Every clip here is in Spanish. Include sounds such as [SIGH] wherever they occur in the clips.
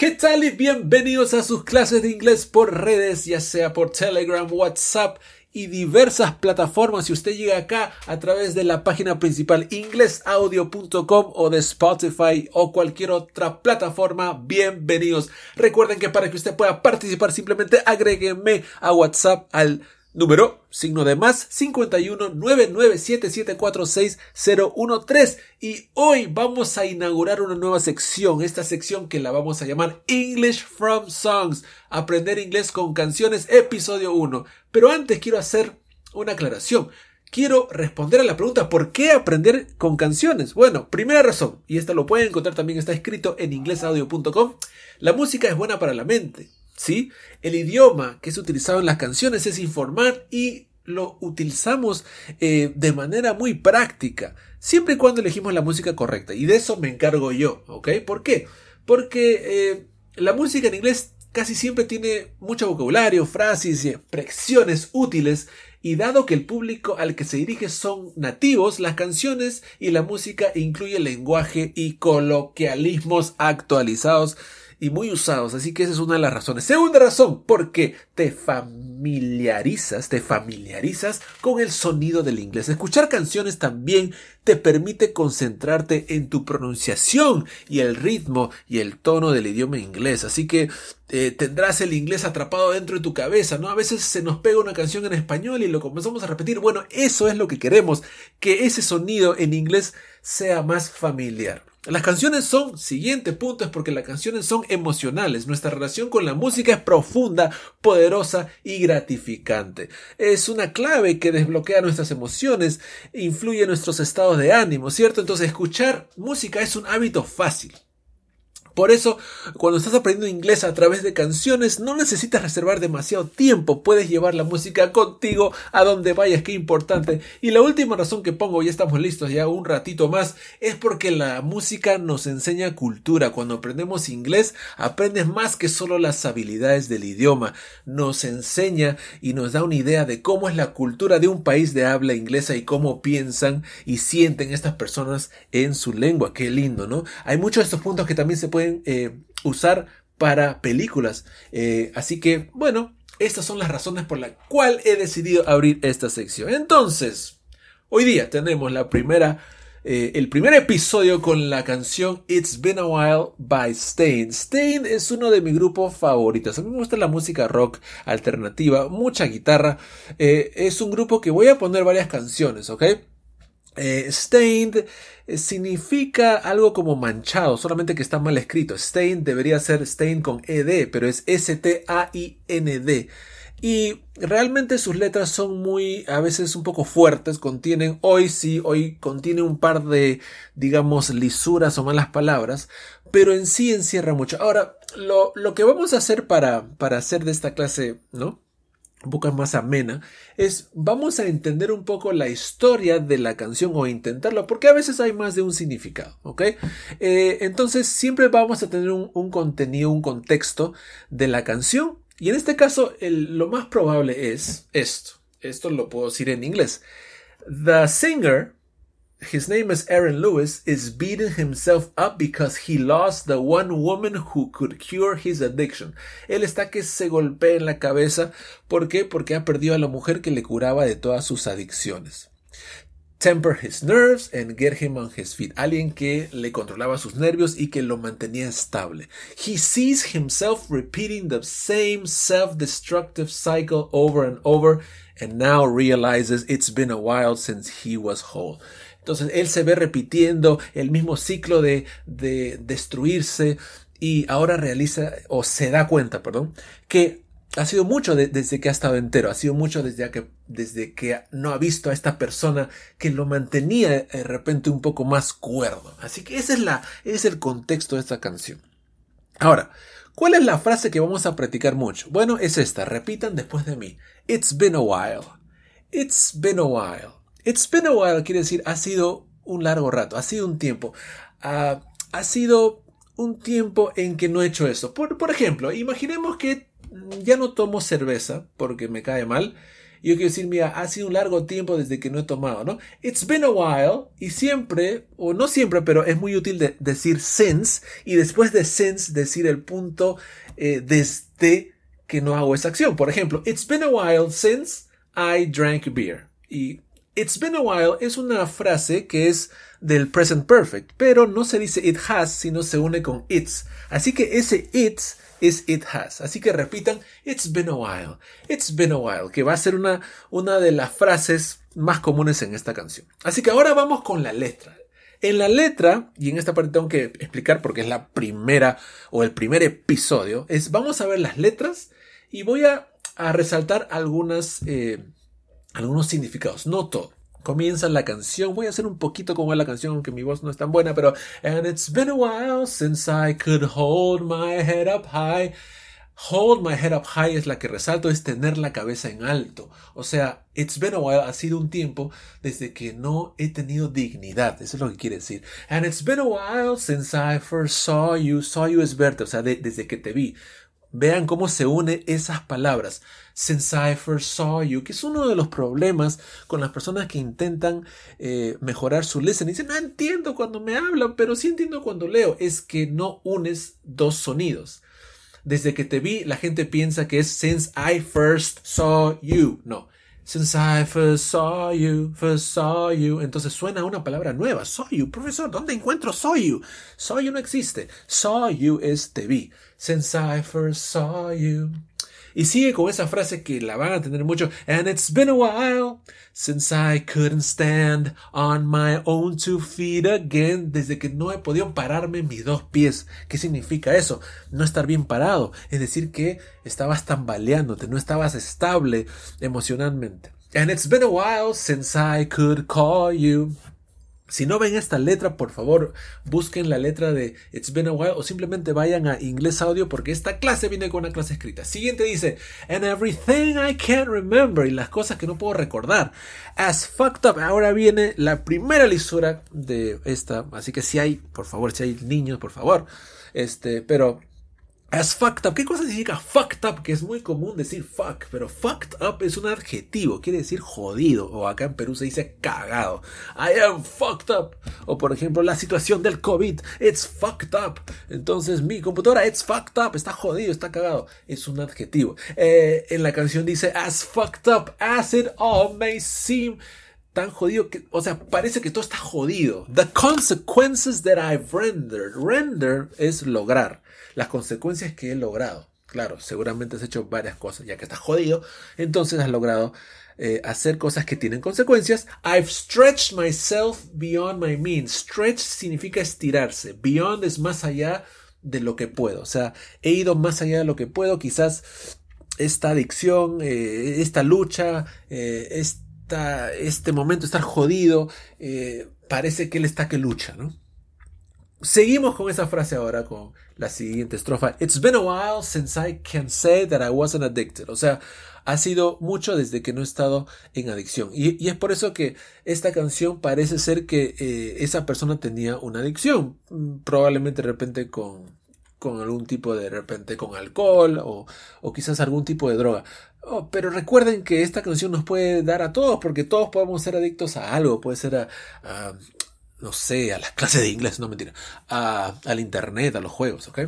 ¿Qué tal y bienvenidos a sus clases de inglés por redes, ya sea por Telegram, WhatsApp y diversas plataformas. Si usted llega acá a través de la página principal inglesaudio.com o de Spotify o cualquier otra plataforma, bienvenidos. Recuerden que para que usted pueda participar simplemente agrégueme a WhatsApp al Número, signo de más, 51 997746013. Y hoy vamos a inaugurar una nueva sección, esta sección que la vamos a llamar English from Songs, aprender inglés con canciones, episodio 1. Pero antes quiero hacer una aclaración. Quiero responder a la pregunta ¿por qué aprender con canciones? Bueno, primera razón, y esta lo pueden encontrar también, está escrito en inglesaudio.com, la música es buena para la mente. ¿Sí? El idioma que es utilizado en las canciones es informar y lo utilizamos eh, de manera muy práctica, siempre y cuando elegimos la música correcta. Y de eso me encargo yo, ¿ok? ¿Por qué? Porque eh, la música en inglés casi siempre tiene mucho vocabulario, frases y expresiones útiles. Y dado que el público al que se dirige son nativos, las canciones y la música incluyen lenguaje y coloquialismos actualizados y muy usados, así que esa es una de las razones. Segunda razón, porque te familiarizas, te familiarizas con el sonido del inglés. Escuchar canciones también te permite concentrarte en tu pronunciación y el ritmo y el tono del idioma inglés. Así que eh, tendrás el inglés atrapado dentro de tu cabeza, ¿no? A veces se nos pega una canción en español y lo comenzamos a repetir. Bueno, eso es lo que queremos, que ese sonido en inglés sea más familiar. Las canciones son, siguiente punto, es porque las canciones son emocionales. Nuestra relación con la música es profunda, poderosa y gratificante. Es una clave que desbloquea nuestras emociones, influye en nuestros estados de ánimo, ¿cierto? Entonces escuchar música es un hábito fácil. Por eso, cuando estás aprendiendo inglés a través de canciones, no necesitas reservar demasiado tiempo, puedes llevar la música contigo a donde vayas, qué importante. Y la última razón que pongo, ya estamos listos, ya un ratito más, es porque la música nos enseña cultura. Cuando aprendemos inglés, aprendes más que solo las habilidades del idioma, nos enseña y nos da una idea de cómo es la cultura de un país de habla inglesa y cómo piensan y sienten estas personas en su lengua. Qué lindo, ¿no? Hay muchos de estos puntos que también se pueden eh, usar para películas. Eh, así que, bueno, estas son las razones por las cuales he decidido abrir esta sección. Entonces, hoy día tenemos la primera, eh, el primer episodio con la canción It's Been a While by Stain. Stain es uno de mis grupos favoritos. A mí me gusta la música rock alternativa, mucha guitarra. es un grupo que voy a poner varias canciones, ¿ok? Eh, stained eh, significa algo como manchado, solamente que está mal escrito. Stained debería ser stained con ed, pero es S-T-A-I-N-D. Y realmente sus letras son muy, a veces un poco fuertes, contienen, hoy sí, hoy contiene un par de, digamos, lisuras o malas palabras, pero en sí encierra mucho. Ahora, lo, lo que vamos a hacer para, para hacer de esta clase, ¿no? Un poco más amena, es vamos a entender un poco la historia de la canción o intentarlo, porque a veces hay más de un significado, ¿ok? Eh, entonces siempre vamos a tener un, contenido, un contexto de la canción, y en este caso lo más probable es esto, esto lo puedo decir en inglés. The singer his name is Aaron Lewis, is beating himself up because he lost the one woman who could cure his addiction. Él está que se golpea en la cabeza. ¿Por qué? Porque ha perdido a la mujer que le curaba de todas sus adicciones. Temper his nerves and get him on his feet. Alguien que le controlaba sus nervios y que lo mantenía estable. He sees himself repeating the same self-destructive cycle over and over and now realizes it's been a while since he was whole. Entonces él se ve repitiendo el mismo ciclo de, de destruirse y ahora realiza o se da cuenta, perdón, que ha sido mucho desde que ha estado entero, ha sido mucho desde que, desde que no ha visto a esta persona que lo mantenía de repente un poco más cuerdo. Así que ese es, la, es el contexto de esta canción. Ahora, ¿cuál es la frase que vamos a practicar mucho? Bueno, es esta, repitan después de mí. It's been a while. It's been a while. It's been a while quiere decir ha sido un largo rato, ha sido un tiempo. Ah, ha sido un tiempo en que no he hecho eso. Por, por ejemplo, imaginemos que ya no tomo cerveza porque me cae mal yo quiero decir, mira, ha sido un largo tiempo desde que no he tomado, ¿no? It's been a while y siempre, o no siempre, pero es muy útil decir since y después de since decir el punto eh, desde que no hago esa acción. Por ejemplo, it's been a while since I drank beer. It's been a while es una frase que es del present perfect, pero no se dice it has, sino se une con it's. Así que ese it's es it has. Así que repitan, it's been a while, it's been a while, que va a ser una, una de las frases más comunes en esta canción. Así que ahora vamos con la letra. En la letra, y en esta parte tengo que explicar porque es la primera o el primer episodio, es vamos a ver las letras y voy a, resaltar algunas, eh, algunos significados, no todo comienza la canción. Voy a hacer un poquito como es la canción, aunque mi voz no es tan buena, pero And it's been a while since I could hold my head up high. Hold my head up high es la que resalto, es tener la cabeza en alto. O sea, it's been a while, ha sido un tiempo desde que no he tenido dignidad. Eso es lo que quiere decir. And it's been a while since I first saw you. Saw you es verte, o sea, desde que te vi. Vean cómo se une esas palabras. Since I first saw you, que es uno de los problemas con las personas que intentan eh, mejorar su listening. Dicen, no entiendo cuando me hablan, pero sí entiendo cuando leo. Es que no unes dos sonidos. Desde que te vi, la gente piensa que es since I first saw you. No. Since I first saw you, first saw you. Entonces suena una palabra nueva. Saw you. Profesor, ¿dónde encuentro saw you? Saw you no existe. Saw you es te vi. Since I first saw you. Y sigue con esa frase que la van a tener mucho. And it's been a while since I couldn't stand on my own two feet again. Desde que no he podido pararme mis dos pies. ¿Qué significa eso? No estar bien parado. Es decir, que estabas tambaleándote, no estabas estable emocionalmente. And it's been a while since I could call you. Si no ven esta letra, por favor, busquen la letra de It's Been a While o simplemente vayan a Inglés Audio porque esta clase viene con una clase escrita. Siguiente dice, And everything I can't remember y las cosas que no puedo recordar. As fucked up. Ahora viene la primera lisura de esta. Así que si hay, por favor, si hay niños, por favor. Este, pero As fucked up. ¿Qué cosa significa fucked up? Que es muy común decir fuck, pero fucked up es un adjetivo, quiere decir jodido. O acá en Perú se dice cagado. I am fucked up. O por ejemplo, la situación del COVID. It's fucked up. Entonces mi computadora, it's fucked up. Está jodido, está cagado. Es un adjetivo. Eh, en la canción dice as fucked up as it all may seem tan jodido que, o sea, parece que todo está jodido. The consequences that I've rendered. Render es lograr las consecuencias que he logrado. Claro, seguramente has hecho varias cosas, ya que estás jodido, entonces has logrado eh, hacer cosas que tienen consecuencias. I've stretched myself beyond my means. Stretch significa estirarse. Beyond es más allá de lo que puedo. O sea, he ido más allá de lo que puedo. Quizás esta adicción, eh, esta lucha, eh, esta, este momento, estar jodido, parece que él está que lucha, ¿no? Seguimos con esa frase ahora, con la siguiente estrofa. It's been a while since I can say that I wasn't addicted. O sea, ha sido mucho desde que no he estado en adicción. Y, es por eso que esta canción parece ser que eh, esa persona tenía una adicción. Mm, probablemente de repente con, con algún tipo de, de repente con alcohol o, quizás algún tipo de droga. Oh, pero recuerden que esta canción nos puede dar a todos, porque todos podemos ser adictos a algo. Puede ser a no sé, a las [LAUGHS] clases de inglés, no mentira, a, al internet, a los juegos, ¿ok?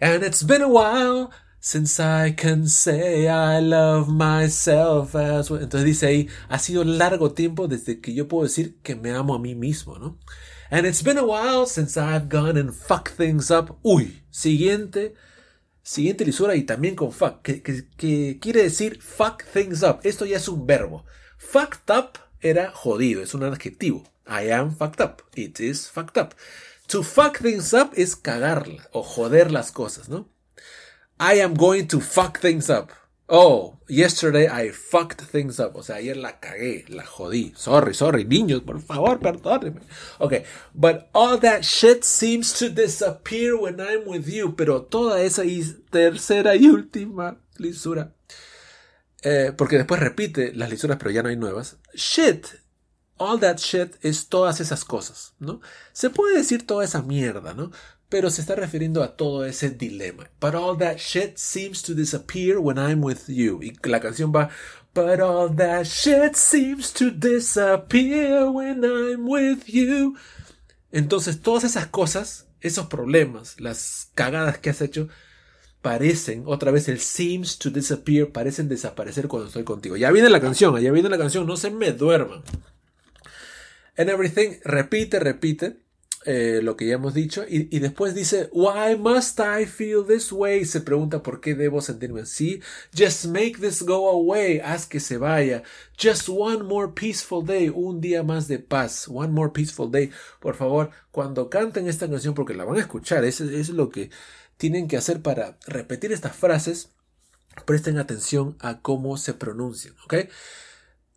And it's been a while since I can say I love myself as well. Entonces dice ahí, ha sido largo tiempo desde que yo puedo decir que me amo a mí mismo, ¿no? And it's been a while since I've gone and fucked things up. Uy, siguiente, siguiente lisura y también con fuck, que, que, que quiere decir fuck things up. Esto ya es un verbo. Fucked up era jodido, es un adjetivo. I am fucked up. It is fucked up. To fuck things up es cagarla o joder las cosas, ¿no? I am going to fuck things up. Oh, yesterday I fucked things up. O sea, ayer la cagué, la jodí. Sorry, sorry, niños, por favor, perdónenme. Okay, but all that shit seems to disappear when I'm with you. Pero toda esa tercera y última lisura. Eh, porque después repite las lisuras, pero ya no hay nuevas. Shit All that shit es todas esas cosas, ¿no? Se puede decir toda esa mierda, ¿no? pero se está refiriendo a todo ese dilema. But all that shit seems to disappear when I'm with you. Y la canción va, But all that shit seems to disappear when I'm with you. Entonces todas esas cosas, esos problemas, las cagadas que has hecho, parecen, otra vez el seems to disappear, parecen desaparecer cuando estoy contigo. Ya viene la canción, ya viene la canción, no se me duerman. And everything, repite, repite. Eh, lo que ya hemos dicho, y, y, después dice, Why must I feel this way? Se pregunta por qué debo sentirme así. Just make this go away, haz que se vaya. Just one more peaceful day, un día más de paz. One more peaceful day. Por favor, cuando canten esta canción, porque la van a escuchar, eso es lo que tienen que hacer para repetir estas frases. Presten atención a cómo se pronuncian, ¿ok?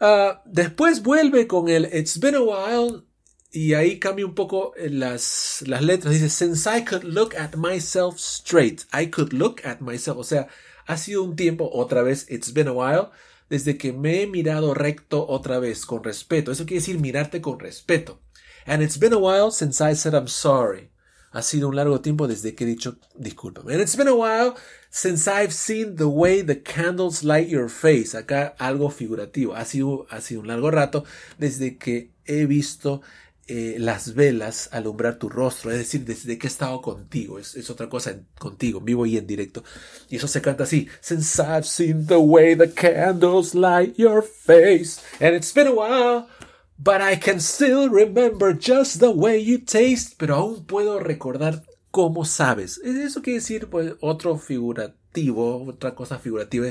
Uh, después vuelve con el It's been a while y ahí cambia un poco eh, las, las letras. Dice, since I could look at myself straight. I could look at myself. O sea, ha sido un tiempo, otra vez, it's been a while, desde que me he mirado recto otra vez, con respeto. Eso quiere decir mirarte con respeto. And it's been a while since I said I'm sorry. Ha sido un largo tiempo desde que he dicho discúlpame. And it's been a while since I've seen the way the candles light your face. Acá algo figurativo. Ha sido, ha sido un largo rato desde que he visto eh, las velas alumbrar tu rostro, es decir, desde que he estado contigo, es, es, otra cosa contigo, vivo y en directo. Y eso se canta así, Since I've seen the way the candles light your face, and it's been a while, but I can still remember just the way you taste, pero aún puedo recordar cómo sabes. Eso quiere decir, pues, otro figurativo, otra cosa figurativa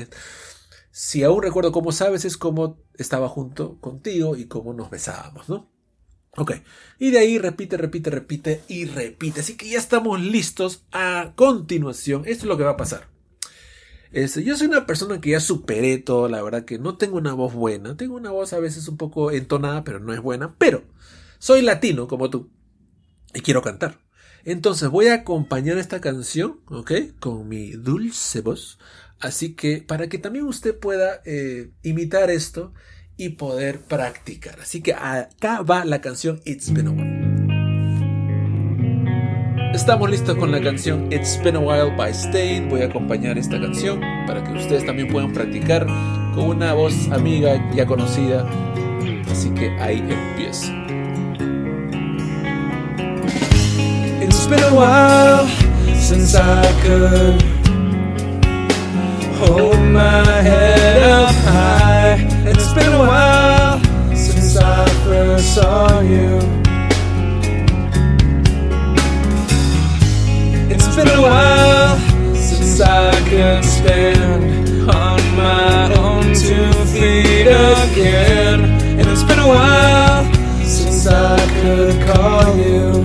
si aún recuerdo cómo sabes, es como estaba junto contigo y cómo nos besábamos, ¿no? Ok, y de ahí repite, repite, repite y repite. Así que ya estamos listos a continuación. Esto es lo que va a pasar. Este, yo soy una persona que ya superé todo, la verdad que no tengo una voz buena. Tengo una voz a veces un poco entonada, pero no es buena. Pero soy latino como tú y quiero cantar. Entonces voy a acompañar esta canción, ¿ok? Con mi dulce voz. Así que para que también usted pueda eh, imitar esto y poder practicar. Así que acá va la canción It's Been a While. Estamos listos con la canción It's Been a While by Stain. Voy a acompañar esta canción para que ustedes también puedan practicar con una voz amiga ya conocida. Así que ahí empieza. It's been a while since I could hold my head up high. It's been a while since I first saw you. Been a while since I could stand on my own two feet again. And it's been a while since I could call you.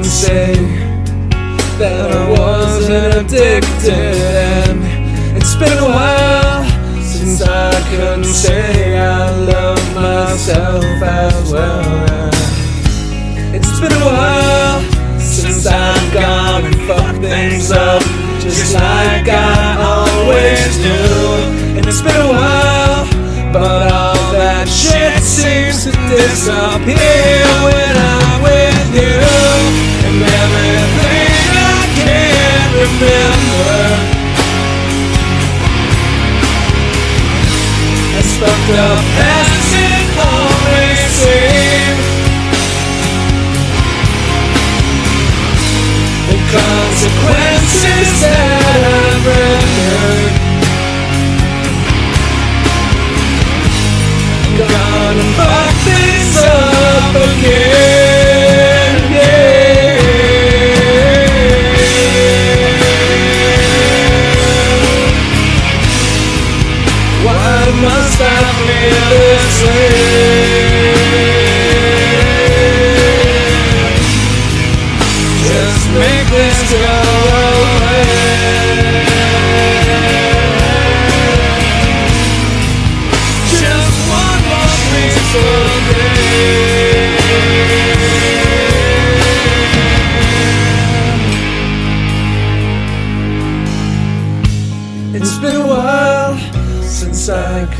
Could say that I wasn't addicted And it's been a while since I couldn't say I love myself as well. It's been a while since I've gone and fucked things up Just like I always do. And it's been a while But all that shit seems to disappear As fucked up as it always seemed The consequences that I've rendered. Gonna fuck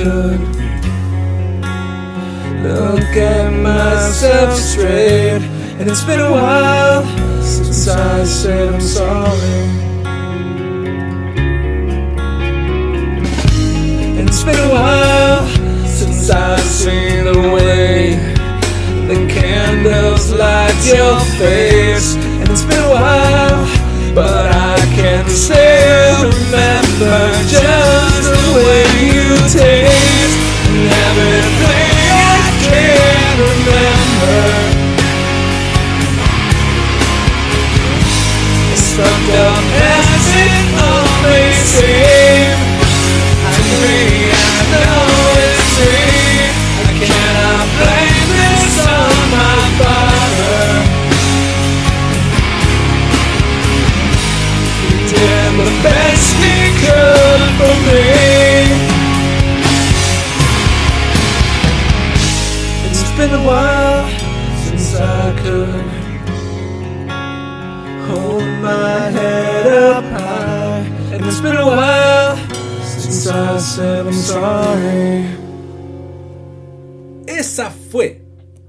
could look at myself straight, and it's been a while since I said I'm sorry. And it's been a while since I've seen the way the candles light your face, and it's been a while, but I can still remember Esa fue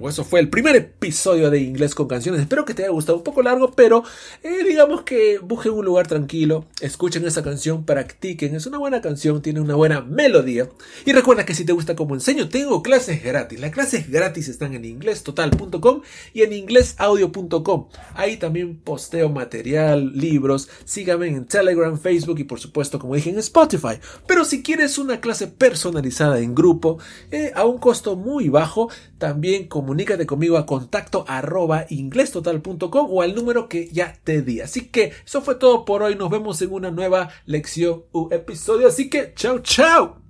eso fue el primer episodio de Inglés con Canciones. Espero que te haya gustado. Un poco largo, pero eh, digamos que busquen un lugar tranquilo, escuchen esa canción, practiquen. Es una buena canción, tiene una buena melodía. Y recuerda que si te gusta como enseño, tengo clases gratis. Las clases gratis están en inglestotal.com y en inglesaudio.com. Ahí también posteo material, libros. Síganme en Telegram, Facebook y por supuesto, como dije, en Spotify. Pero si quieres una clase personalizada en grupo, eh, a un costo muy bajo, también comunícate conmigo a contacto arroba inglestotal.com o al número que ya te di. Así que eso fue todo por hoy. Nos vemos en una nueva lección u episodio. Así que chao, chao.